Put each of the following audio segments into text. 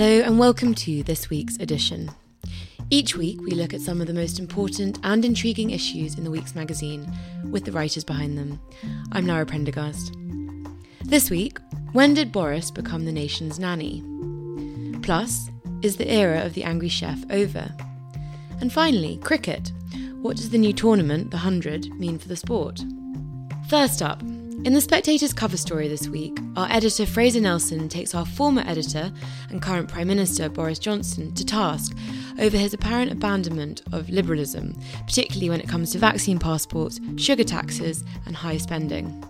Hello, and welcome to this week's edition. Each week, we look at some of the most important and intriguing issues in the week's magazine with the writers behind them. I'm Lara Prendergast. This week, when did Boris become the nation's nanny? Plus, is the era of the angry chef over? And finally, cricket. What does the new tournament, the 100, mean for the sport? First up, in the Spectator's cover story this week, our editor Fraser Nelson takes our former editor and current Prime Minister Boris Johnson to task over his apparent abandonment of liberalism, particularly when it comes to vaccine passports, sugar taxes, and high spending.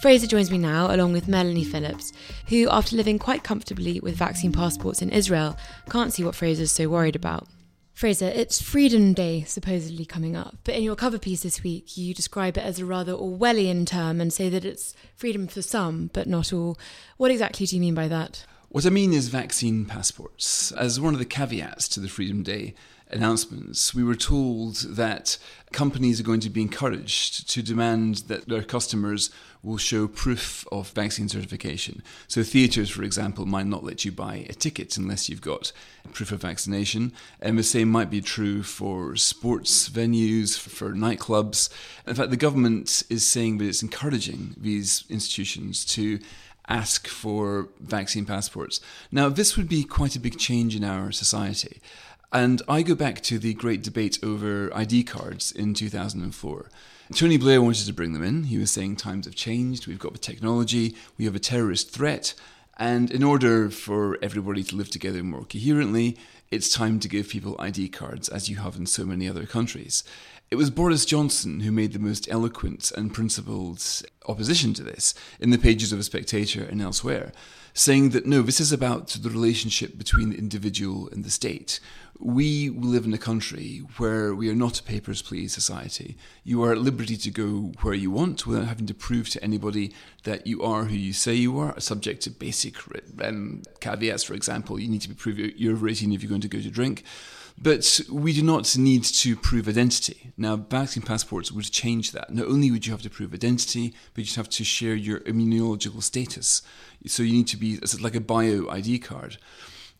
Fraser joins me now, along with Melanie Phillips, who, after living quite comfortably with vaccine passports in Israel, can't see what Fraser's so worried about. Fraser, it's Freedom Day supposedly coming up, but in your cover piece this week, you describe it as a rather Orwellian term and say that it's freedom for some, but not all. What exactly do you mean by that? What I mean is vaccine passports. As one of the caveats to the Freedom Day announcements, we were told that companies are going to be encouraged to demand that their customers will show proof of vaccine certification. So, theatres, for example, might not let you buy a ticket unless you've got proof of vaccination. And the same might be true for sports venues, for nightclubs. In fact, the government is saying that it's encouraging these institutions to ask for vaccine passports. Now, this would be quite a big change in our society. And I go back to the great debate over ID cards in 2004. Tony Blair wanted to bring them in. He was saying times have changed, we've got the technology, we have a terrorist threat, and in order for everybody to live together more coherently, it's time to give people ID cards, as you have in so many other countries. It was Boris Johnson who made the most eloquent and principled opposition to this in the pages of The Spectator and elsewhere, saying that no, this is about the relationship between the individual and the state. We live in a country where we are not a papers, please society. You are at liberty to go where you want without having to prove to anybody that you are who you say you are, subject to basic um, caveats. For example, you need to be prove you're over 18 if you're going to go to drink. But we do not need to prove identity. Now, vaccine passports would change that. Not only would you have to prove identity, but you'd have to share your immunological status. So you need to be it's like a bio ID card.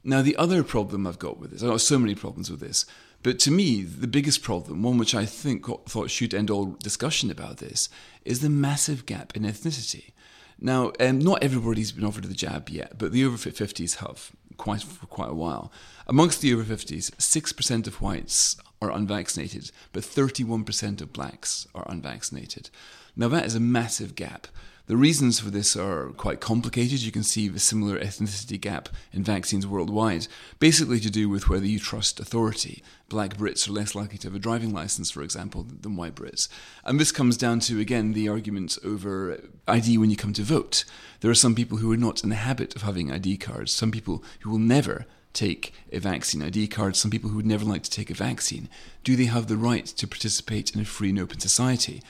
Now, the other problem I've got with this, I've got so many problems with this, but to me, the biggest problem, one which I think thought should end all discussion about this, is the massive gap in ethnicity. Now, um, not everybody's been offered the jab yet, but the over 50s have quite for quite a while. Amongst the over 50s, 6% of whites are unvaccinated, but 31% of blacks are unvaccinated. Now, that is a massive gap. The reasons for this are quite complicated. You can see the similar ethnicity gap in vaccines worldwide, basically to do with whether you trust authority. Black Brits are less likely to have a driving license, for example, than white Brits. And this comes down to, again, the argument over ID when you come to vote. There are some people who are not in the habit of having ID cards, some people who will never take a vaccine ID card, some people who would never like to take a vaccine. Do they have the right to participate in a free and open society?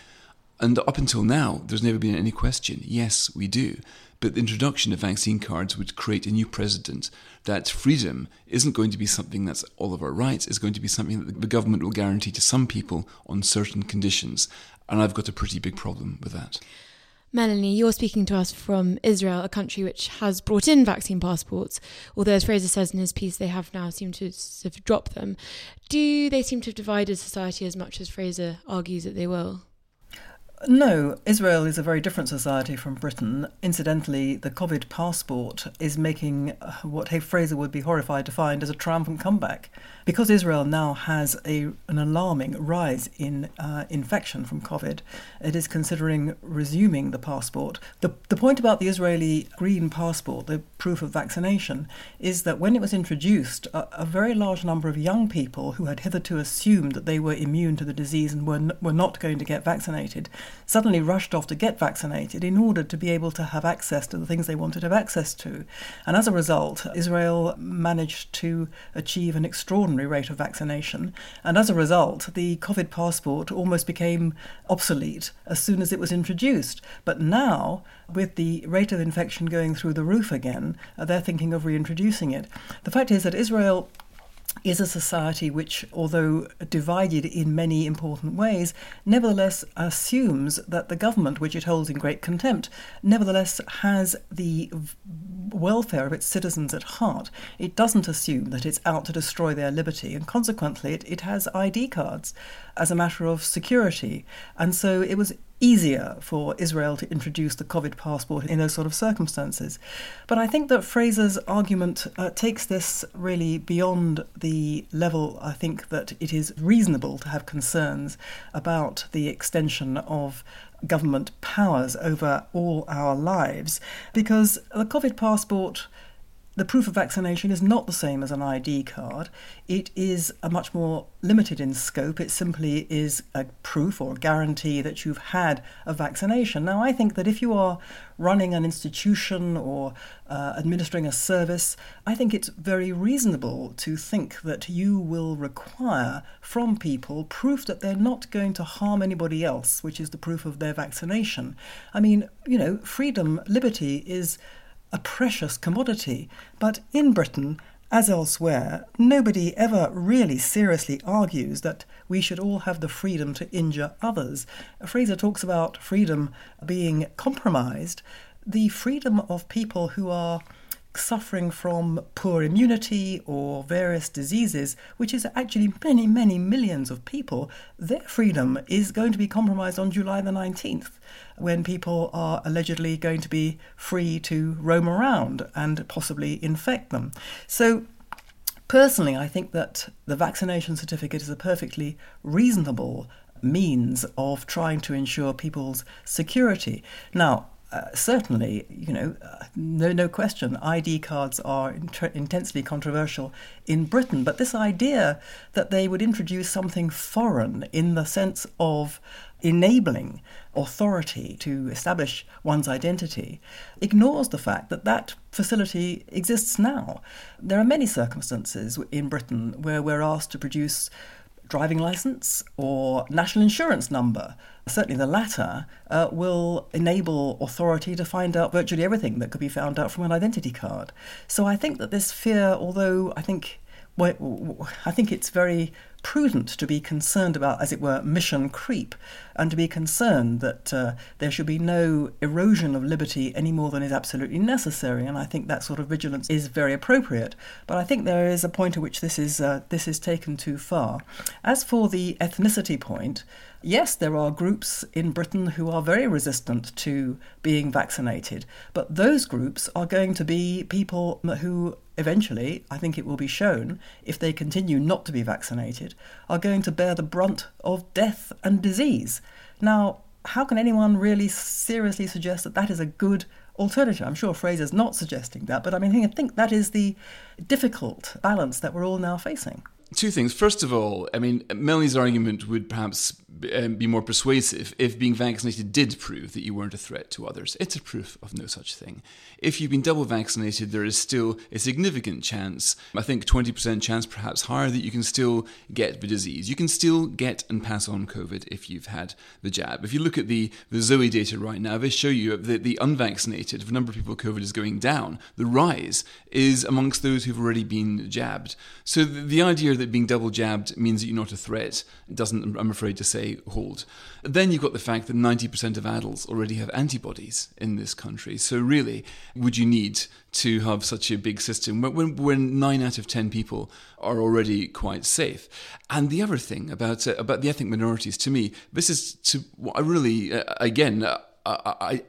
And up until now, there's never been any question. Yes, we do. But the introduction of vaccine cards would create a new precedent that freedom isn't going to be something that's all of our rights, it's going to be something that the government will guarantee to some people on certain conditions. And I've got a pretty big problem with that. Melanie, you're speaking to us from Israel, a country which has brought in vaccine passports, although, as Fraser says in his piece, they have now seemed to sort of drop them. Do they seem to have divided society as much as Fraser argues that they will? No, Israel is a very different society from Britain. Incidentally, the COVID passport is making uh, what Hay Fraser would be horrified to find as a triumphant comeback. Because Israel now has a, an alarming rise in uh, infection from COVID, it is considering resuming the passport. The, the point about the Israeli green passport, the proof of vaccination, is that when it was introduced, a, a very large number of young people who had hitherto assumed that they were immune to the disease and were, n- were not going to get vaccinated suddenly rushed off to get vaccinated in order to be able to have access to the things they wanted to have access to. And as a result, Israel managed to achieve an extraordinary rate of vaccination. And as a result, the COVID passport almost became obsolete as soon as it was introduced. But now, with the rate of infection going through the roof again, they're thinking of reintroducing it. The fact is that Israel is a society which, although divided in many important ways, nevertheless assumes that the government, which it holds in great contempt, nevertheless has the welfare of its citizens at heart. It doesn't assume that it's out to destroy their liberty, and consequently, it, it has ID cards as a matter of security. And so it was easier for Israel to introduce the COVID passport in those sort of circumstances. But I think that Fraser's argument uh, takes this really beyond the level, I think, that it is reasonable to have concerns about the extension of government powers over all our lives because the COVID passport the proof of vaccination is not the same as an ID card. It is a much more limited in scope. It simply is a proof or a guarantee that you've had a vaccination. Now, I think that if you are running an institution or uh, administering a service, I think it's very reasonable to think that you will require from people proof that they're not going to harm anybody else, which is the proof of their vaccination. I mean, you know, freedom, liberty is a precious commodity, but in Britain, as elsewhere, nobody ever really seriously argues that we should all have the freedom to injure others. Fraser talks about freedom being compromised. The freedom of people who are suffering from poor immunity or various diseases, which is actually many, many millions of people, their freedom is going to be compromised on July the 19th when people are allegedly going to be free to roam around and possibly infect them. So, personally, I think that the vaccination certificate is a perfectly reasonable means of trying to ensure people's security. Now, uh, certainly, you know, uh, no, no question, ID cards are intensely controversial in Britain. But this idea that they would introduce something foreign in the sense of enabling authority to establish one's identity ignores the fact that that facility exists now. There are many circumstances in Britain where we're asked to produce driving license or national insurance number. Certainly, the latter uh, will enable authority to find out virtually everything that could be found out from an identity card. So, I think that this fear, although I think well, I think it's very prudent to be concerned about, as it were, mission creep, and to be concerned that uh, there should be no erosion of liberty any more than is absolutely necessary. And I think that sort of vigilance is very appropriate. But I think there is a point at which this is uh, this is taken too far. As for the ethnicity point, yes, there are groups in Britain who are very resistant to being vaccinated, but those groups are going to be people who eventually, I think it will be shown, if they continue not to be vaccinated, are going to bear the brunt of death and disease. Now, how can anyone really seriously suggest that that is a good alternative? I'm sure Fraser's not suggesting that, but I mean, I think that is the difficult balance that we're all now facing. Two things. First of all, I mean, Melanie's argument would perhaps um, be more persuasive if being vaccinated did prove that you weren't a threat to others. It's a proof of no such thing. If you've been double vaccinated, there is still a significant chance, I think 20% chance, perhaps higher, that you can still get the disease. You can still get and pass on COVID if you've had the jab. If you look at the, the Zoe data right now, they show you that the unvaccinated, the number of people COVID is going down, the rise is amongst those who've already been jabbed. So the, the idea that being double jabbed means that you're not a threat doesn't, I'm afraid to say, hold. Then you've got the fact that 90% of adults already have antibodies in this country. So, really, would you need to have such a big system when, when 9 out of 10 people are already quite safe? And the other thing about, uh, about the ethnic minorities, to me, this is to, I really, uh, again, uh, I, I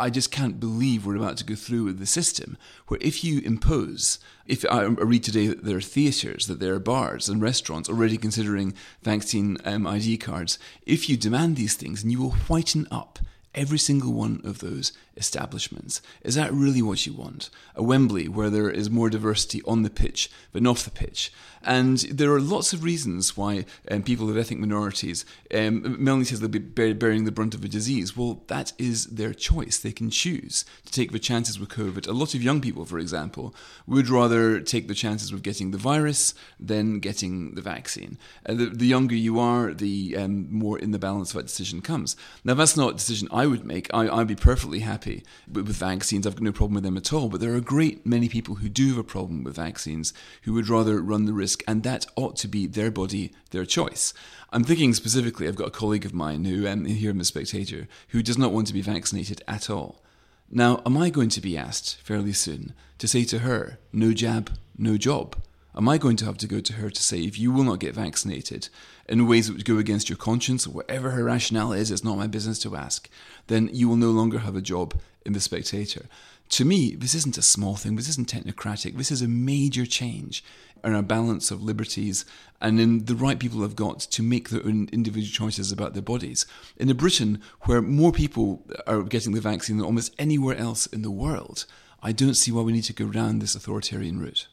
I just can't believe we're about to go through with the system where if you impose, if I read today that there are theatres, that there are bars and restaurants already considering vaccine um, ID cards, if you demand these things and you will whiten up every single one of those establishments. Is that really what you want? A Wembley where there is more diversity on the pitch than off the pitch? And there are lots of reasons why um, people of ethnic minorities, um, Melanie says they'll be bearing the brunt of a disease. Well, that is their choice. They can choose to take the chances with COVID. A lot of young people, for example, would rather take the chances with getting the virus than getting the vaccine. Uh, the, the, younger you are, the um, more in the balance that decision comes. Now, that's not a decision I would make. I, I'd be perfectly happy with, with vaccines. I've got no problem with them at all. But there are a great many people who do have a problem with vaccines who would rather run the risk, and that ought to be their body, their choice. I'm thinking specifically, I've got a colleague of mine who, um, here in the Spectator, who does not want to be vaccinated at all. Now, am I going to be asked fairly soon to say to her, no jab, no job? Am I going to have to go to her to say, if you will not get vaccinated in ways that would go against your conscience whatever her rationale is, it's not my business to ask, then you will no longer have a job in The Spectator. To me, this isn't a small thing, this isn't technocratic, this is a major change in our balance of liberties and in the right people have got to make their own individual choices about their bodies. In a Britain where more people are getting the vaccine than almost anywhere else in the world, I don't see why we need to go down this authoritarian route.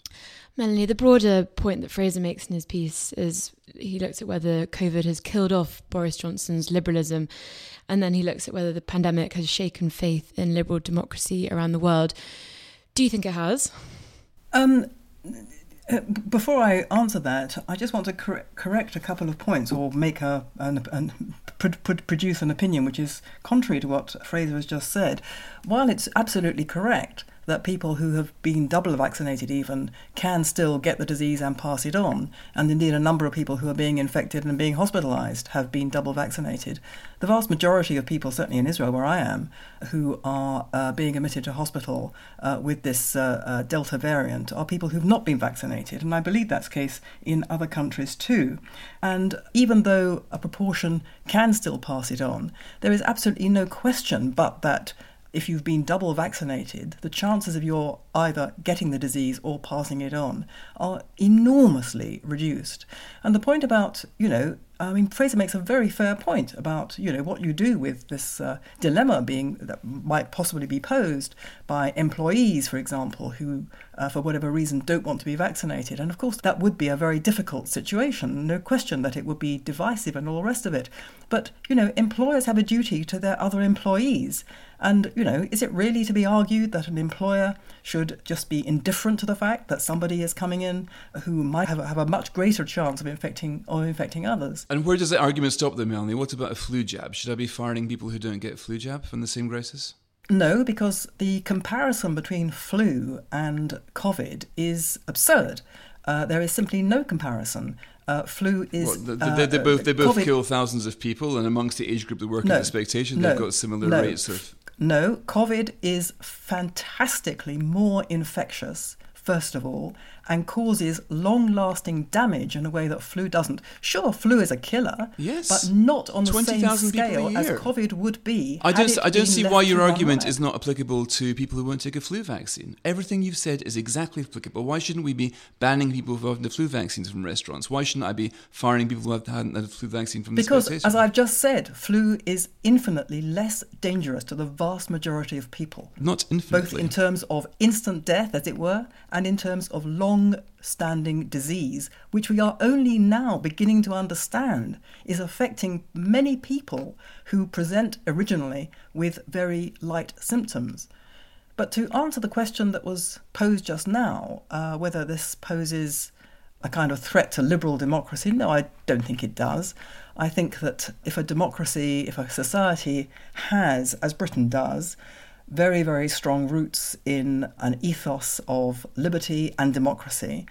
Melanie, the broader point that Fraser makes in his piece is he looks at whether COVID has killed off Boris Johnson's liberalism, and then he looks at whether the pandemic has shaken faith in liberal democracy around the world. Do you think it has? Um, before I answer that, I just want to cor- correct a couple of points or make a an, an, pr- pr- produce an opinion which is contrary to what Fraser has just said. While it's absolutely correct that people who have been double vaccinated even can still get the disease and pass it on. And indeed, a number of people who are being infected and being hospitalized have been double vaccinated. The vast majority of people, certainly in Israel, where I am, who are uh, being admitted to hospital uh, with this uh, uh Delta variant are people who've not been vaccinated. And I believe that's the case in other countries too. And even though a proportion can still pass it on, there is absolutely no question but that if you've been double vaccinated, the chances of your either getting the disease or passing it on are enormously reduced. And the point about, you know, I mean, Fraser makes a very fair point about you know what you do with this uh, dilemma being that might possibly be posed by employees, for example, who uh, for whatever reason don't want to be vaccinated, and of course that would be a very difficult situation. No question that it would be divisive and all the rest of it. But you know, employers have a duty to their other employees, and you know, is it really to be argued that an employer should just be indifferent to the fact that somebody is coming in who might have, have a much greater chance of infecting or infecting others? And where does the argument stop, though, Melanie? What about a flu jab? Should I be firing people who don't get flu jab from the same crisis? No, because the comparison between flu and COVID is absurd. Uh, there is simply no comparison. Uh, flu is. What, the, the, they, they, both, they both COVID, kill thousands of people, and amongst the age group that work no, in the Spectator, they've got similar no, rates of. No, COVID is fantastically more infectious, first of all, and causes long lasting damage in a way that flu doesn't. Sure, flu is a killer, yes, but not on the 20, same scale as COVID would be. I don't, I don't see why your argument is not applicable to people who won't take a flu vaccine. Everything you've said is exactly applicable. Why shouldn't we be banning people who have the flu vaccines from restaurants? Why shouldn't I be firing people who haven't had the flu vaccine from the because, as I've just said, flu is infinitely less dangerous to the vast majority of people. Not infinitely. Both in terms of instant death, as it were, and in terms of long long standing disease, which we are only now beginning to understand is affecting many people who present originally with very light symptoms. But to answer the question that was posed just now, uh, whether this poses a kind of threat to liberal democracy, no, I don't think it does. I think that if a democracy, if a society has, as Britain does, very, very strong roots in an ethos of liberty and democracy.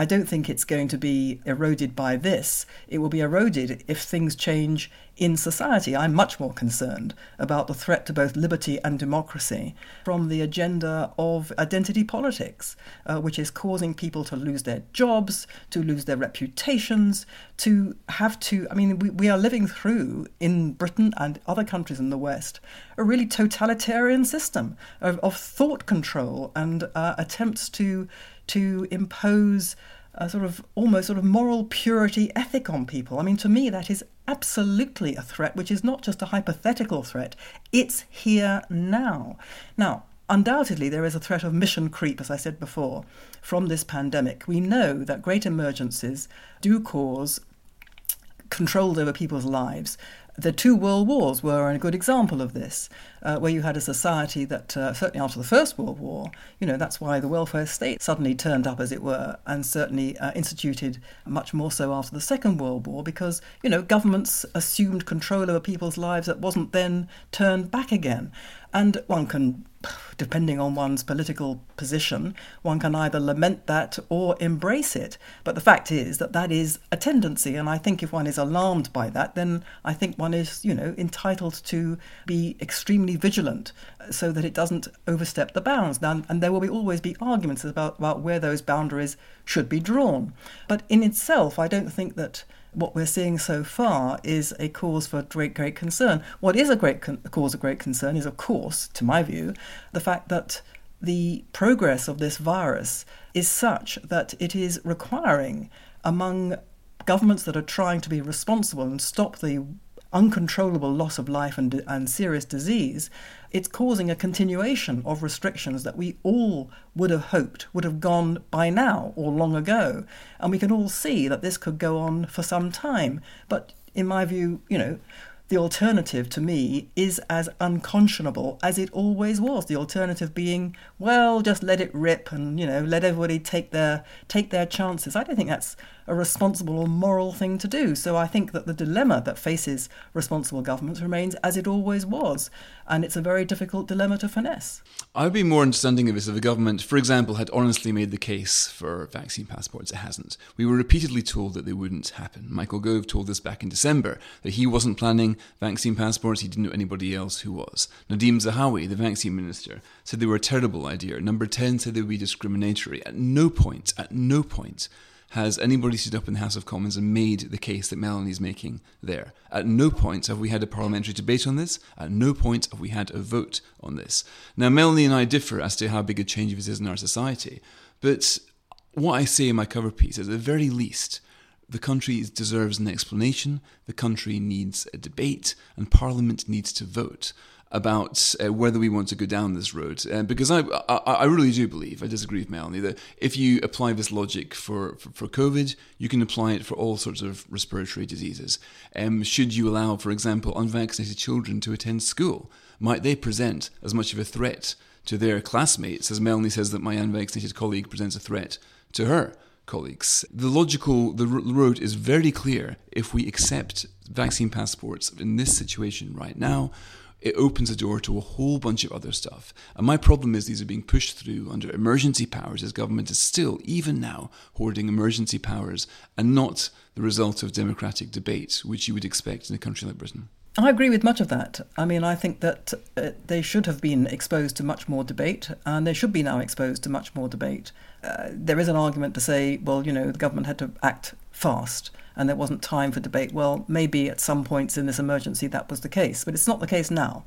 I don't think it's going to be eroded by this. It will be eroded if things change in society. I'm much more concerned about the threat to both liberty and democracy from the agenda of identity politics, uh, which is causing people to lose their jobs, to lose their reputations, to have to. I mean, we, we are living through in Britain and other countries in the West a really totalitarian system of, of thought control and uh, attempts to to impose a sort of almost sort of moral purity ethic on people. I mean, to me, that is absolutely a threat, which is not just a hypothetical threat, it's here now. Now, undoubtedly, there is a threat of mission creep, as I said before, from this pandemic. We know that great emergencies do cause controls over people's lives the two world wars were a good example of this, uh, where you had a society that, uh, certainly after the First World War, you know, that's why the welfare state suddenly turned up, as it were, and certainly uh, instituted much more so after the Second World War, because, you know, governments assumed control over people's lives that wasn't then turned back again. And one can depending on one's political position, one can either lament that or embrace it. But the fact is that that is a tendency, and I think if one is alarmed by that, then I think one is, you know, entitled to be extremely vigilant uh, so that it doesn't overstep the bounds. Now, and there will be, always be arguments about, about where those boundaries should be drawn. But in itself, I don't think that what we're seeing so far is a cause for great, great concern. What is a great con- cause of great concern is, of course, to my view, the fact that the progress of this virus is such that it is requiring among governments that are trying to be responsible and stop the uncontrollable loss of life and, and serious disease, it's causing a continuation of restrictions that we all would have hoped would have gone by now or long ago. And we can all see that this could go on for some time. But in my view, you know, the alternative to me is as unconscionable as it always was. The alternative being, well, just let it rip and you know let everybody take their take their chances. I don't think that's a responsible or moral thing to do. So I think that the dilemma that faces responsible governments remains as it always was, and it's a very difficult dilemma to finesse. I'd be more understanding of this if the government, for example, had honestly made the case for vaccine passports. It hasn't. We were repeatedly told that they wouldn't happen. Michael Gove told us back in December that he wasn't planning vaccine passports. He didn't know anybody else who was. Nadhim Zahawi, the vaccine minister, said they were a terrible idea. Number 10 said they would be discriminatory. At no point, at no point has anybody stood up in the House of Commons and made the case that Melanie's making there. At no point have we had a parliamentary debate on this. At no point have we had a vote on this. Now, Melanie and I differ as to how big a change this is in our society, but what I say in my cover piece is at the very least, the country deserves an explanation, the country needs a debate, and Parliament needs to vote about uh, whether we want to go down this road. Uh, because I, I, I, really do believe, I disagree with Melanie, that if you apply this logic for, for, for COVID, you can apply it for all sorts of respiratory diseases. Um, should you allow, for example, unvaccinated children to attend school? Might they present as much of a threat to their classmates as Melanie says that my unvaccinated colleague presents a threat to her? Colleagues. The logical the road is very clear if we accept vaccine passports in this situation right now it opens the door to a whole bunch of other stuff. And my problem is these are being pushed through under emergency powers as government is still, even now, hoarding emergency powers and not the result of democratic debate, which you would expect in a country like Britain. I agree with much of that. I mean, I think that uh, they should have been exposed to much more debate, and they should be now exposed to much more debate. Uh, there is an argument to say, well, you know, the government had to act fast and there wasn't time for debate. Well, maybe at some points in this emergency that was the case, but it's not the case now.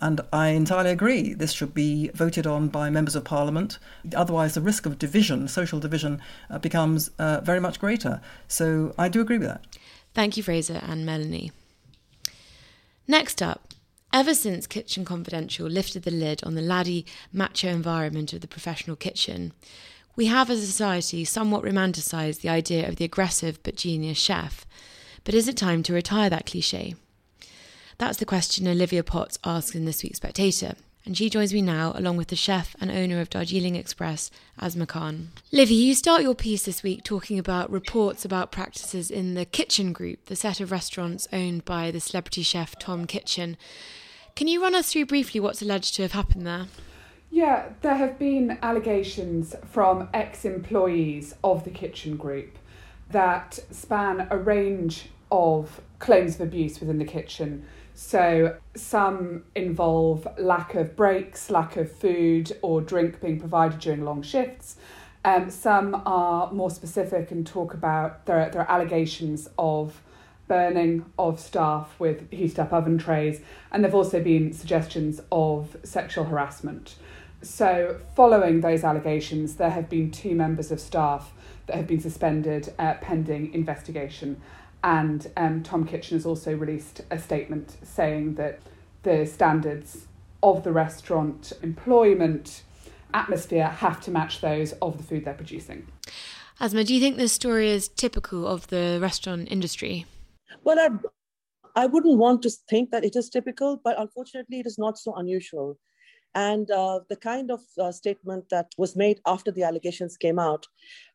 And I entirely agree. This should be voted on by members of parliament. Otherwise, the risk of division, social division, uh, becomes uh, very much greater. So I do agree with that. Thank you, Fraser and Melanie. Next up, ever since Kitchen Confidential lifted the lid on the laddie macho environment of the professional kitchen, we have as a society somewhat romanticised the idea of the aggressive but genius chef. But is it time to retire that cliche? That's the question Olivia Potts asks in this week's Spectator, and she joins me now along with the chef and owner of Darjeeling Express, Asma Khan. Livy, you start your piece this week talking about reports about practices in the Kitchin Group, the set of restaurants owned by the celebrity chef Tom Kitchin. Can you run us through briefly what's alleged to have happened there? Yeah, there have been allegations from ex employees of the Kitchin group that span a range of claims of abuse within the kitchen. So, some involve lack of breaks, lack of food or drink being provided during long shifts. Um, some are more specific and talk about there are, there are allegations of burning of staff with heated up oven trays, and there have also been suggestions of sexual harassment. So, following those allegations, there have been two members of staff that have been suspended uh, pending investigation. And um, Tom Kitchin has also released a statement saying that the standards of the restaurant employment atmosphere have to match those of the food they're producing. Asma, do you think this story is typical of the restaurant industry? Well, I wouldn't want to think that it is typical, but unfortunately, it is not so unusual. And uh, the kind of uh, statement that was made after the allegations came out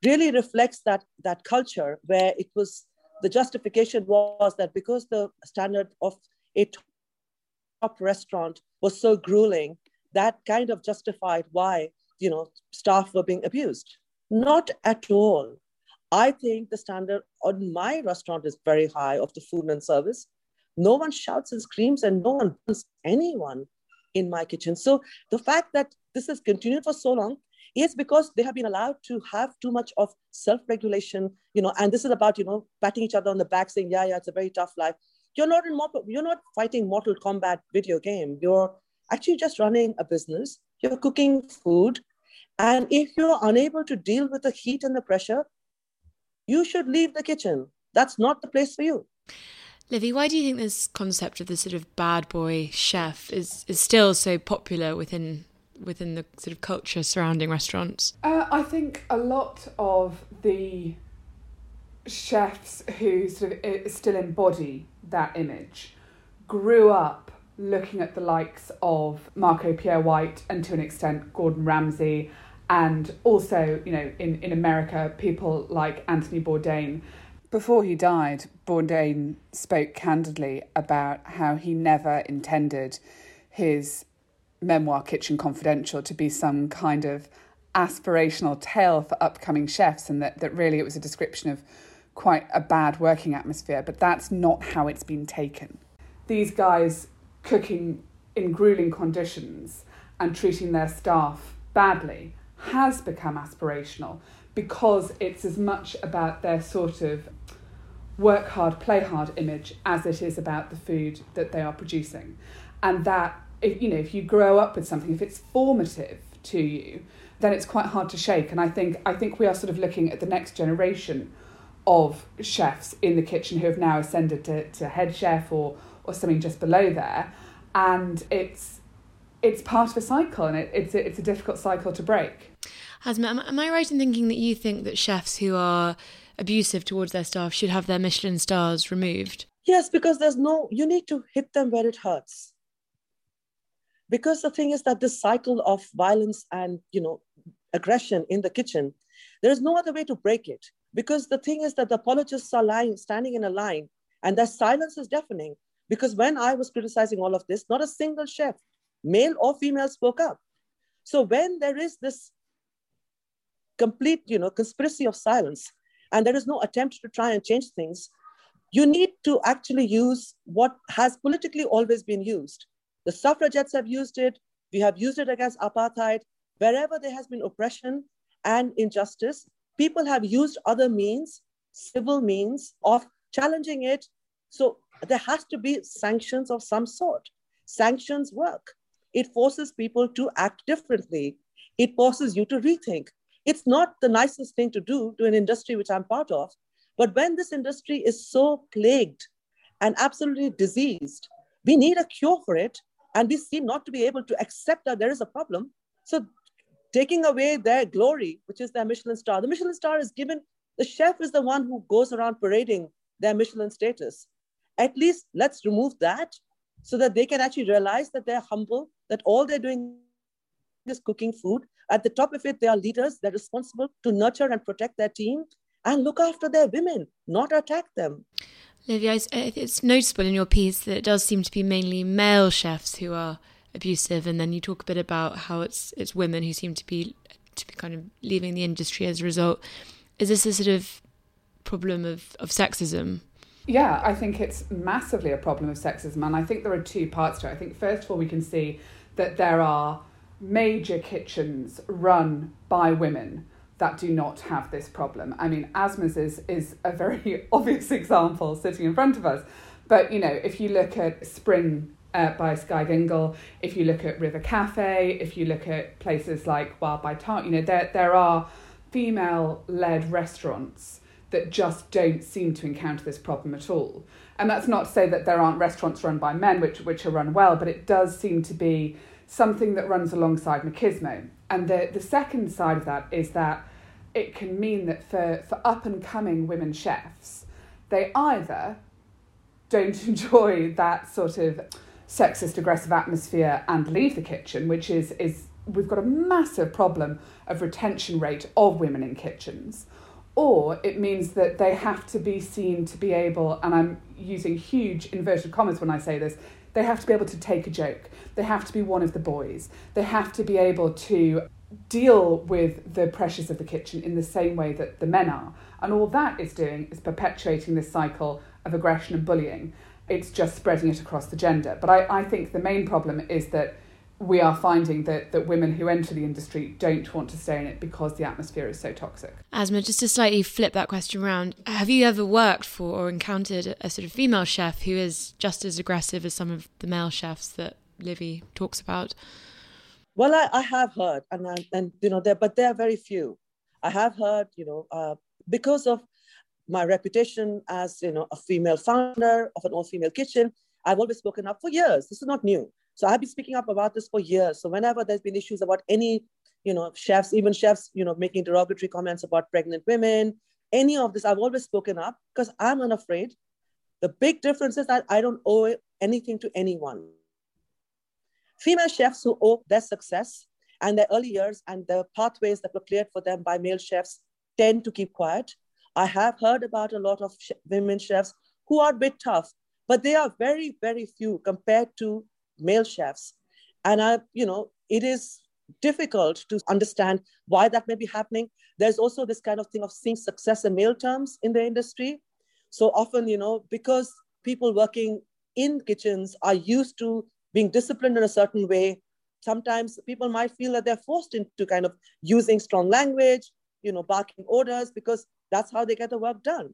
really reflects that, that culture where it was the justification was that because the standard of a top restaurant was so grueling, that kind of justified why you know staff were being abused. Not at all. I think the standard on my restaurant is very high of the food and service. No one shouts and screams, and no one bullies anyone in my kitchen. So the fact that this has continued for so long is because they have been allowed to have too much of self-regulation, you know, and this is about, you know, patting each other on the back, saying, yeah, yeah, it's a very tough life. You're not in you're not fighting Mortal Kombat video game. You're actually just running a business. You're cooking food. And if you're unable to deal with the heat and the pressure, you should leave the kitchen. That's not the place for you. Livy, why do you think this concept of the sort of bad boy chef is, is still so popular within within the sort of culture surrounding restaurants? Uh, I think a lot of the chefs who sort of still embody that image grew up looking at the likes of Marco Pierre White and to an extent Gordon Ramsay and also, you know, in, in America, people like Anthony Bourdain. Before he died, Bourdain spoke candidly about how he never intended his memoir, Kitchen Confidential, to be some kind of aspirational tale for upcoming chefs, and that, that really it was a description of quite a bad working atmosphere, but that's not how it's been taken. These guys cooking in grueling conditions and treating their staff badly has become aspirational because it's as much about their sort of work hard, play hard image as it is about the food that they are producing. And that, if, you know, if you grow up with something, if it's formative to you, then it's quite hard to shake. And I think, I think we are sort of looking at the next generation of chefs in the kitchen who have now ascended to, to head chef or, or something just below there. And it's, it's part of a cycle and it, it's, a, it's a difficult cycle to break. Asma, am, am I right in thinking that you think that chefs who are abusive towards their staff should have their Michelin stars removed? Yes, because there's no, you need to hit them where it hurts. Because the thing is that this cycle of violence and, you know, aggression in the kitchen, there is no other way to break it. Because the thing is that the apologists are lying, standing in a line, and their silence is deafening. Because when I was criticizing all of this, not a single chef, male or female, spoke up. So when there is this complete, you know, conspiracy of silence, and there is no attempt to try and change things, you need to actually use what has politically always been used. The suffragettes have used it. We have used it against apartheid. Wherever there has been oppression and injustice, people have used other means, civil means of challenging it. So there has to be sanctions of some sort. Sanctions work. It forces people to act differently. It forces you to rethink. It's not the nicest thing to do to an industry which I'm part of. But when this industry is so plagued and absolutely diseased, we need a cure for it. And we seem not to be able to accept that there is a problem. So taking away their glory, which is their Michelin star, the Michelin star is given, the chef is the one who goes around parading their Michelin status. At least let's remove that so that they can actually realize that they're humble, that all they're doing is cooking food. At the top of it, they are leaders. They're responsible to nurture and protect their team and look after their women, not attack them. Livia, uh, it's noticeable in your piece that it does seem to be mainly male chefs who are abusive, and then you talk a bit about how it's it's women who seem to be to be kind of leaving the industry as a result. Is this a sort of problem of, of sexism? Yeah, I think it's massively a problem of sexism, and I think there are two parts to it. I think first of all we can see that there are major kitchens run by women that do not have this problem. I mean, Asma's is, is a very obvious example sitting in front of us. But, you know, if you look at Spring uh, by Skye Gyngell, if you look at River Cafe, if you look at places like Wild by Tart, you know, there, there are female led restaurants that just don't seem to encounter this problem at all. And that's not to say that there aren't restaurants run by men which, which are run well, but it does seem to be something that runs alongside machismo. And the, the second side of that is that it can mean that for, for up and coming women chefs, they either don't enjoy that sort of sexist aggressive atmosphere and leave the kitchen, which is is we've got a massive problem of retention rate of women in kitchens. Or it means that they have to be seen to be able, and I'm using huge inverted commas when I say this, they have to be able to take a joke. They have to be one of the boys. They have to be able to deal with the pressures of the kitchen in the same way that the men are. And all that is doing is perpetuating this cycle of aggression and bullying. It's just spreading it across the gender. But I, I think the main problem is that we are finding that, that women who enter the industry don't want to stay in it because the atmosphere is so toxic. Asma, just to slightly flip that question around, have you ever worked for or encountered a sort of female chef who is just as aggressive as some of the male chefs that Livy talks about? Well, I, I have heard, and I, and you know, there, but there are very few. I have heard, you know, uh, because of my reputation as you know a female founder of an all-female kitchen, I've always spoken up for years. This is not new. So I've been speaking up about this for years. So whenever there's been issues about any, you know, chefs, even chefs, you know, making derogatory comments about pregnant women, any of this, I've always spoken up because I'm unafraid. The big difference is that I don't owe anything to anyone. Female chefs who owe their success and their early years and the pathways that were cleared for them by male chefs tend to keep quiet. I have heard about a lot of women chefs who are a bit tough, but they are very, very few compared to male chefs. And I, you know, it is difficult to understand why that may be happening. There's also this kind of thing of seeing success in male terms in the industry. So often, you know, because people working in kitchens are used to being disciplined in a certain way, sometimes people might feel that they're forced into kind of using strong language, you know, barking orders because that's how they get the work done.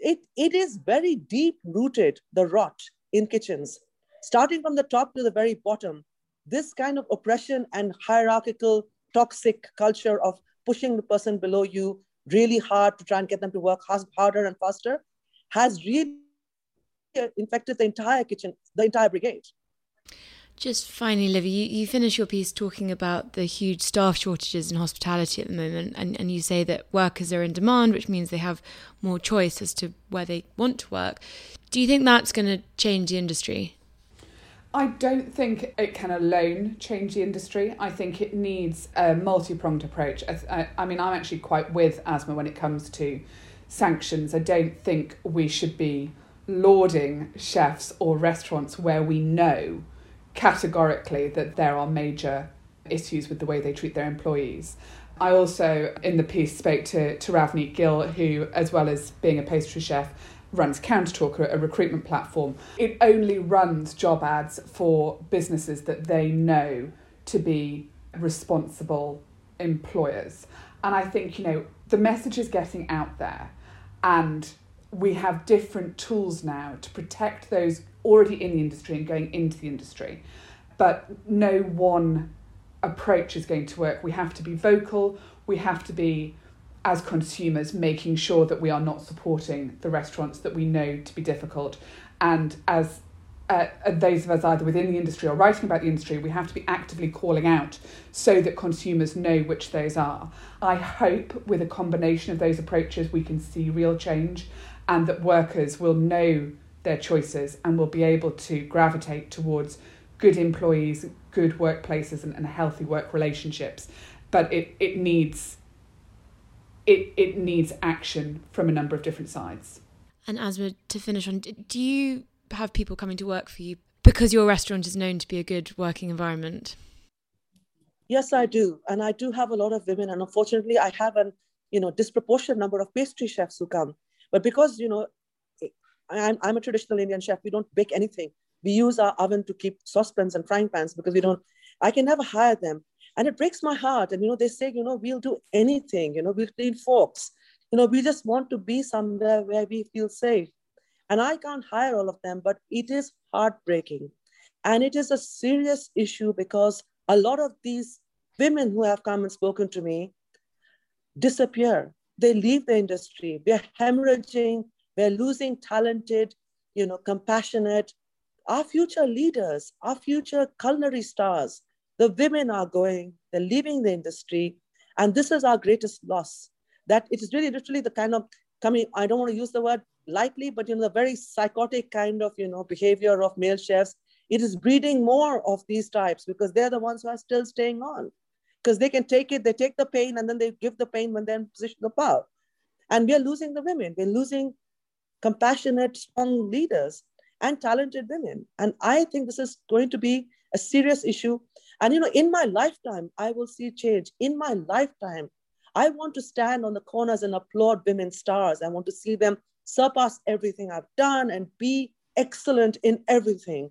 It, it is very deep rooted, the rot in kitchens starting from the top to the very bottom, this kind of oppression and hierarchical, toxic culture of pushing the person below you really hard to try and get them to work harder and faster has really infected the entire kitchen, the entire brigade. Just finally, Livy, you, you finish your piece talking about the huge staff shortages in hospitality at the moment, and, and you say that workers are in demand, which means they have more choice as to where they want to work. Do you think that's going to change the industry? I don't think it can alone change the industry. I think it needs a multi pronged approach. I, I, mean, I'm actually quite with Asma when it comes to sanctions. I don't think we should be lauding chefs or restaurants where we know categorically that there are major issues with the way they treat their employees. I also, in the piece, spoke to, to Ravneet Gill, who, as well as being a pastry chef, runs Countertalk, a recruitment platform. It only runs job ads for businesses that they know to be responsible employers. And I think, you know, the message is getting out there and we have different tools now to protect those already in the industry and going into the industry. But no one approach is going to work. We have to be vocal, we have to be as consumers making sure that we are not supporting the restaurants that we know to be difficult and as uh, those of us either within the industry or writing about the industry, we have to be actively calling out so that consumers know which those are. I hope with a combination of those approaches, we can see real change and that workers will know their choices and will be able to gravitate towards good employees, good workplaces, and, and healthy work relationships. But it, it needs it, it needs action from a number of different sides. And Asma, to finish on, do you have people coming to work for you because your restaurant is known to be a good working environment? Yes, I do, and I do have a lot of women, and unfortunately, I have an you know disproportionate number of pastry chefs who come. But because you know, I'm I'm a traditional Indian chef, we don't bake anything. We use our oven to keep saucepans and frying pans because we don't. I can never hire them and it breaks my heart. And, you know, they say, you know, we'll do anything, you know, we'll clean forks. You know, we just want to be somewhere where we feel safe. And I can't hire all of them, but it is heartbreaking. And it is a serious issue because a lot of these women who have come and spoken to me disappear. They leave the industry. We're hemorrhaging. We're losing talented, you know, compassionate, our future leaders, our future culinary stars the women are going, they're leaving the industry. And this is our greatest loss. That it is really literally the kind of coming, I don't want to use the word lightly, but you know, the very psychotic kind of you know behavior of male chefs, it is breeding more of these types because they're the ones who are still staying on. Because they can take it, they take the pain, and then they give the pain when they're in position of power. And we are losing the women. We're losing compassionate, strong leaders and talented women. And I think this is going to be a serious issue. And you know, in my lifetime, I will see change. In my lifetime, I want to stand on the corners and applaud women stars. I want to see them surpass everything I've done and be excellent in everything.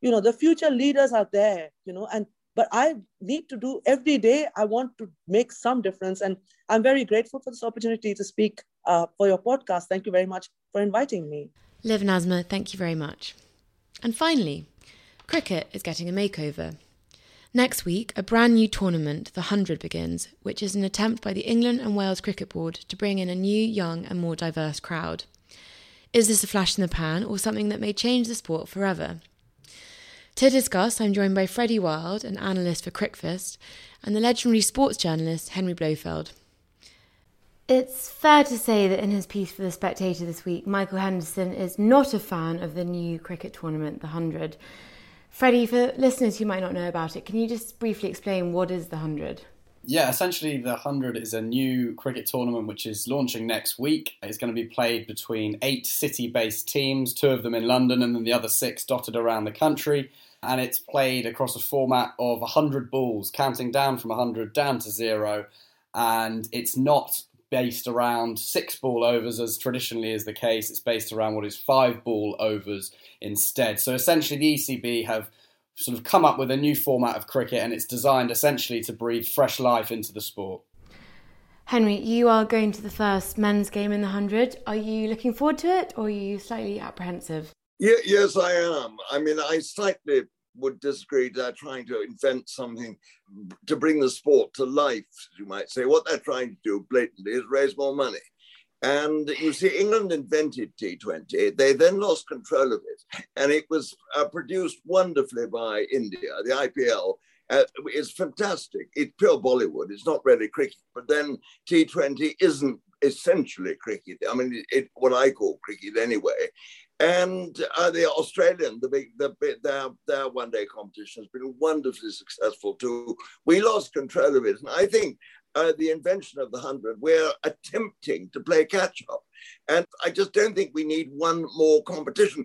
You know, the future leaders are there, you know, and but I need to do every day. I want to make some difference. And I'm very grateful for this opportunity to speak uh, for your podcast. Thank you very much for inviting me. Liv Nasma, thank you very much. And finally, cricket is getting a makeover. Next week, a brand new tournament, the 100, begins, which is an attempt by the England and Wales Cricket Board to bring in a new, young, and more diverse crowd. Is this a flash in the pan or something that may change the sport forever? To discuss, I'm joined by Freddie Wilde, an analyst for CricViz, and the legendary sports journalist Henry Blofeld. It's fair to say that in his piece for The Spectator this week, Michael Henderson is not a fan of the new cricket tournament, the 100. Freddie, for listeners who might not know about it, can you just briefly explain what is the 100? Yeah, essentially, the 100 is a new cricket tournament which is launching next week. It's going to be played between eight city based teams, two of them in London and then the other six dotted around the country. And it's played across a format of 100 balls, counting down from 100 down to zero. And it's not based around six ball overs as traditionally is the case. It's based around what is five ball overs instead. So essentially, the ECB have sort of come up with a new format of cricket and it's designed essentially to breathe fresh life into the sport. Henry, you are going to the first men's game in the 100. Are you looking forward to it or are you slightly apprehensive? Yeah, yes, I am. I mean, I slightly would disagree. They're trying to invent something to bring the sport to life, you might say. What they're trying to do blatantly is raise more money. And you see, England invented T20. They then lost control of it. And it was uh, produced wonderfully by India. The IPL uh, is fantastic. It's pure Bollywood. It's not really cricket. But then T20 isn't essentially cricket. I mean, it, what I call cricket anyway. And uh, the Australian, the big, the their their one day competition has been wonderfully successful too. We lost control of it, and I think uh, the invention of the 100, we're attempting to play catch up. And I just don't think we need one more competition.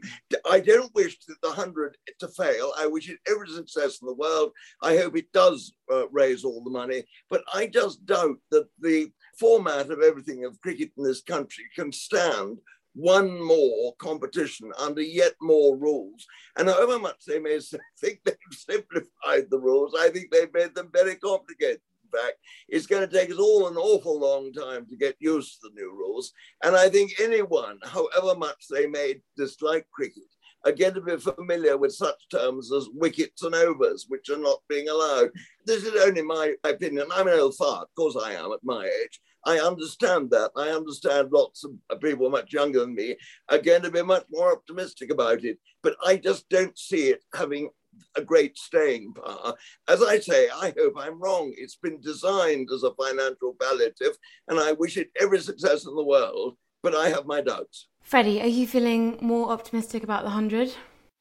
I don't wish the 100 to fail. I wish it every success in the world. I hope it does uh, raise all the money. But I just doubt that the format of everything of cricket in this country can stand one more competition under yet more rules. And however much they may think they've simplified the rules, I think they've made them very complicated back, it's going to take us all an awful long time to get used to the new rules. And I think anyone, however much they may dislike cricket, are going to be familiar with such terms as wickets and overs, which are not being allowed. This is only my opinion. I'm an old fart, of course I am at my age. I understand that. I understand lots of people much younger than me are going to be much more optimistic about it. But I just don't see it having a great staying power. As I say, I hope I'm wrong. It's been designed as a financial palliative, and I wish it every success in the world, but I have my doubts. Freddie, are you feeling more optimistic about the 100?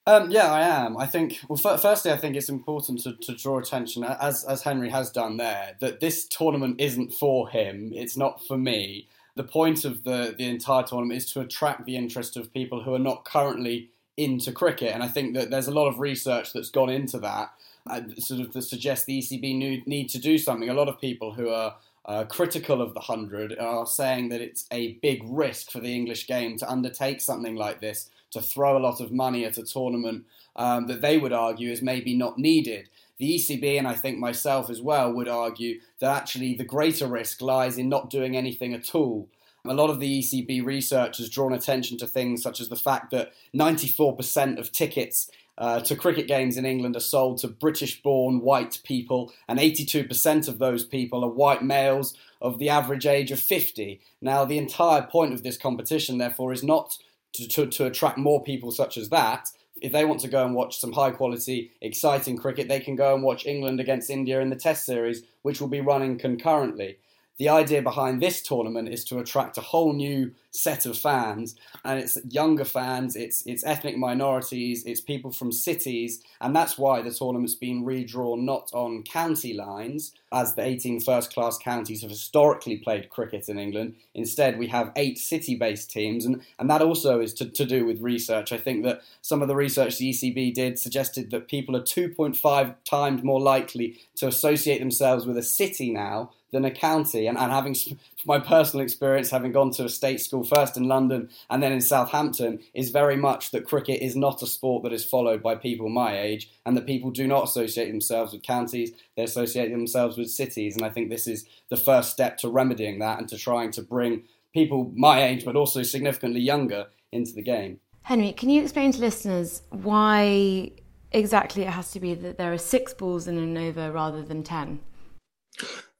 Um, yeah, I am. I think, well, f- firstly, I think it's important to, to draw attention, as, as Henry has done there, that this tournament isn't for him, it's not for me. The point of the, the entire tournament is to attract the interest of people who are not currently into cricket. And I think that there's a lot of research that's gone into that, uh, sort of to suggest the ECB need, need to do something. A lot of people who are uh, critical of the 100 are saying that it's a big risk for the English game to undertake something like this, to throw a lot of money at a tournament um, that they would argue is maybe not needed. The ECB, and I think myself as well, would argue that actually the greater risk lies in not doing anything at all. A lot of the ECB research has drawn attention to things such as the fact that 94% of tickets uh, to cricket games in England are sold to British born white people, and 82% of those people are white males of the average age of 50. Now, the entire point of this competition, therefore, is not to, to, to attract more people such as that. If they want to go and watch some high quality, exciting cricket, they can go and watch England against India in the Test series, which will be running concurrently the idea behind this tournament is to attract a whole new set of fans, and it's younger fans, it's it's ethnic minorities, it's people from cities, and that's why the tournament's been redrawn not on county lines, as the 18 first class counties have historically played cricket in England. Instead, we have eight city based teams, and, and that also is to, to do with research. I think that some of the research the ECB did suggested that people are 2.5 times more likely to associate themselves with a city now than a county. And, and having my personal experience, having gone to a state school first in London and then in Southampton, is very much that cricket is not a sport that is followed by people my age, and that people do not associate themselves with counties, they associate themselves with cities. And I think this is the first step to remedying that and to trying to bring people my age, but also significantly younger, into the game. Henry, can you explain to listeners why exactly it has to be that there are six balls in an over rather than ten?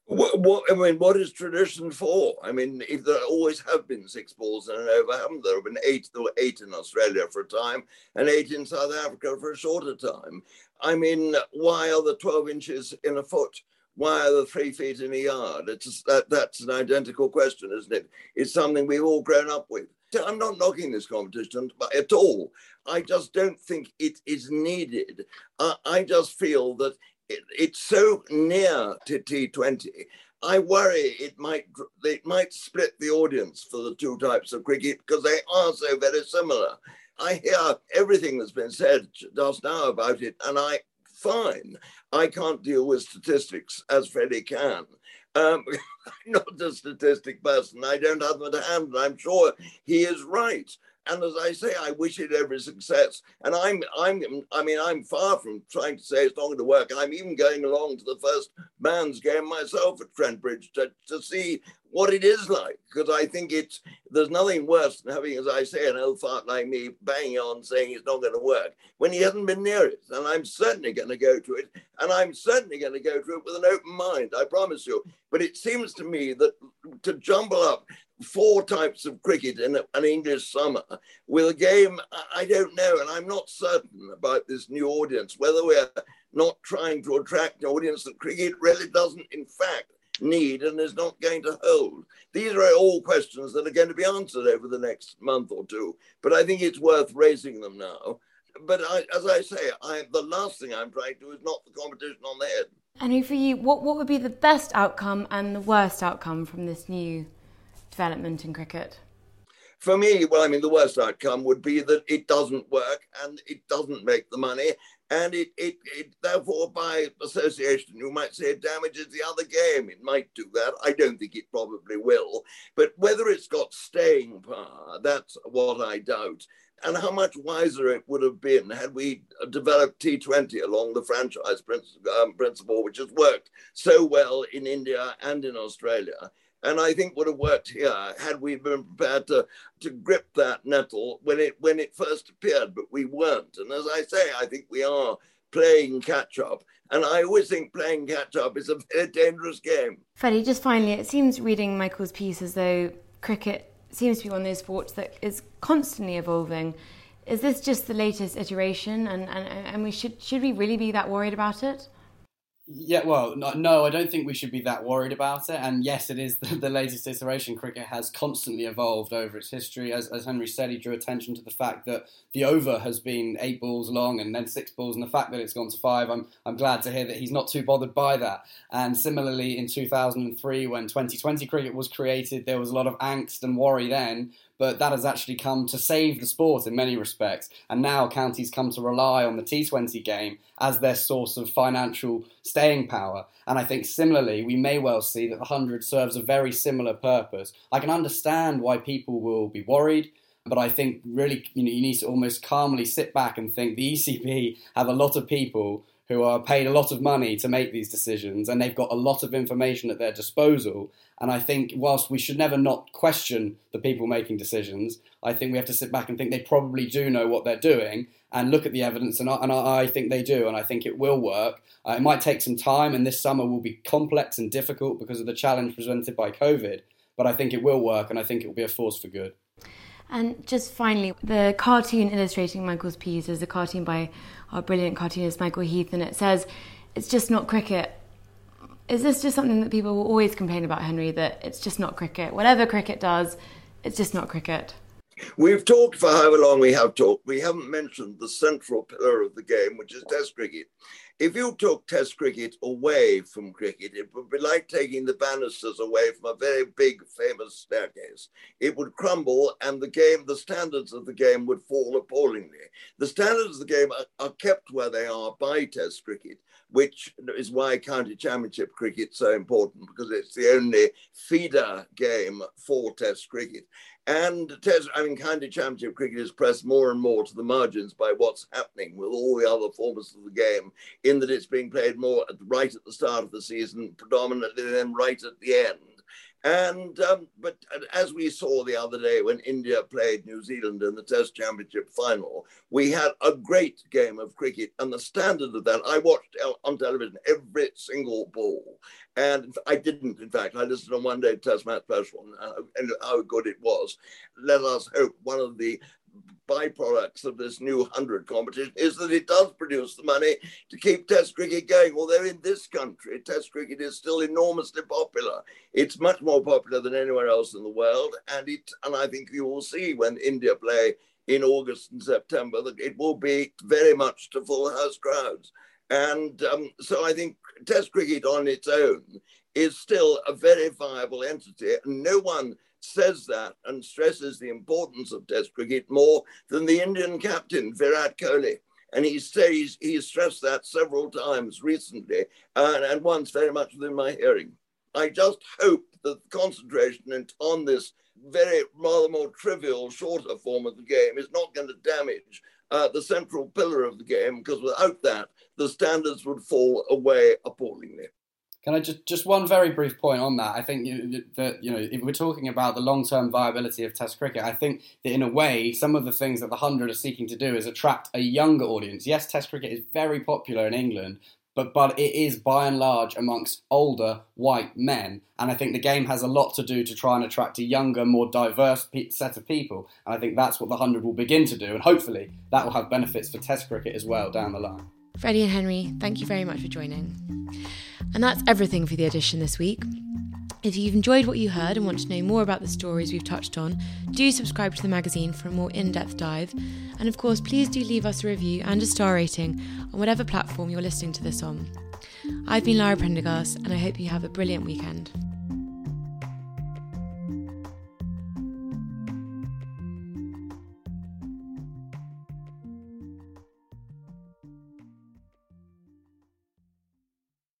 What, what, I mean, what is tradition for? I mean, if there always have been six balls in an over, haven't there? have been eight. There were eight in Australia for a time, and eight in South Africa for a shorter time. I mean, why are the twelve inches in a foot? Why are the three feet in a yard? It's that, that's an identical question, isn't it? It's something we've all grown up with. I'm not knocking this competition at all. I just don't think it is needed. Uh, I just feel that it, it's so near to T20. I worry it might it might split the audience for the two types of cricket because they are so very similar. I hear everything that's been said just now about it, and I fine. I can't deal with statistics as Freddie can. Um, I'm not a statistic person. I don't have them at hand, and I'm sure he is right. And as I say, I wish it every success. And I'm, I'm, I mean, I'm far from trying to say it's not going to work. I'm even going along to the first man's game myself at Trent Bridge to, to see what it is like because I think it's there's nothing worse than having, as I say, an old fart like me banging on saying it's not going to work when he hasn't been near it. And I'm certainly going to go to it, and I'm certainly going to go to it with an open mind. I promise you. But it seems to me that to jumble up four types of cricket in an English summer with a game I don't know, and I'm not certain about this new audience whether we're not trying to attract an audience that cricket really doesn't, in fact need and is not going to hold? These are all questions that are going to be answered over the next month or two, but I think it's worth raising them now. But I, as I say, I, the last thing I'm trying to do is knock the competition on the head. And for you, what, what would be the best outcome and the worst outcome from this new development in cricket? For me, well, I mean, the worst outcome would be that it doesn't work and it doesn't make the money and it, it, it, therefore by association you might say it damages the other game. It might do that. I don't think it probably will. But whether it's got staying power that's what i doubt. And how much wiser it would have been had we developed T20 along the franchise um, principle, which has worked so well in India and in Australia and I think would have worked here had we been prepared to, to grip that nettle when it when it first appeared, but we weren't. And as I say, I think we are playing catch up. And I always think playing catch up is a very dangerous game. Freddie, just finally, it seems reading Michael's piece as though cricket seems to be one of those sports that is constantly evolving. Is this just the latest iteration, and, and, and we should should we really be that worried about it? Yeah, well, no, I don't think we should be that worried about it. And yes, it is the, the, latest iteration. Cricket has constantly evolved over its history. As, as Henry said, he drew attention to the fact that the over has been eight balls long and then six balls, and the fact that it's gone to five. I'm, I'm glad to hear that he's not too bothered by that. And similarly, in 2003, when 2020 cricket was created, there was a lot of angst and worry then but that has actually come to save the sport in many respects. And now counties come to rely on the T20 game as their source of financial staying power. And I think similarly, we may well see that the 100 serves a very similar purpose. I can understand why people will be worried. But I think really, you know, you need to almost calmly sit back and think the ECB have a lot of people who are paid a lot of money to make these decisions and they've got a lot of information at their disposal. And I think, whilst we should never not question the people making decisions, I think we have to sit back and think they probably do know what they're doing and look at the evidence. And I, and I think they do, and I think it will work. Uh, it might take some time, and this summer will be complex and difficult because of the challenge presented by COVID, but I think it will work, and I think it will be a force for good. And just finally, the cartoon illustrating Michael's piece is a cartoon by our brilliant cartoonist Michael Heath, and it says, It's just not cricket. Is this just something that people will always complain about, Henry, that it's just not cricket? Whatever cricket does, it's just not cricket? We've talked for however long we have talked. We haven't mentioned the central pillar of the game, which is Test cricket. If you took Test cricket away from cricket, it would be like taking the banisters away from a very big, famous staircase. It would crumble, and the game, the standards of the game would fall appallingly. The standards of the game are, are kept where they are by Test cricket, which is why county championship cricket is so important because it's the only feeder game for Test cricket. And Test, I mean, county championship cricket is pressed more and more to the margins by what's happening with all the other forms of the game, in that it's being played more at, right at the start of the season, predominantly then right at the end. And um, but as we saw the other day when India played New Zealand in the Test Championship final, we had a great game of cricket, and the standard of that I watched on television every single ball, and I didn't. In fact, I listened on one day Test match special and, and how good it was. Let us hope one of the byproducts of this new 100 competition is that it does produce the money to keep Test cricket going. Although in this country, Test cricket is still enormously popular. It's much more popular than anywhere else in the world. And, it, and I think you will see when India play in August and September that it will be very much to full house crowds. And um, so I think Test cricket on its own is still a very viable entity. And no one says that and stresses the importance of Test cricket more than the Indian captain, Virat Kohli. And he says he stressed that several times recently, and, and once very much within my hearing. I just hope that the concentration on this very rather more trivial, shorter form of the game is not going to damage uh, the central pillar of the game, because without that, the standards would fall away appallingly. Can I just just one very brief point on that? I think that you know if we're talking about the long term viability of Test cricket, I think that in a way some of the things that the hundred are seeking to do is attract a younger audience. Yes, Test cricket is very popular in England, but but it is by and large amongst older white men, and I think the game has a lot to do to try and attract a younger, more diverse set of people. And I think that's what the hundred will begin to do, and hopefully that will have benefits for Test cricket as well down the line. Freddie and Henry, thank you very much for joining. And that's everything for the edition this week. If you've enjoyed what you heard and want to know more about the stories we've touched on, do subscribe to the magazine for a more in depth dive. And of course, please do leave us a review and a star rating on whatever platform you're listening to this on. I've been Lara Prendergast, and I hope you have a brilliant weekend.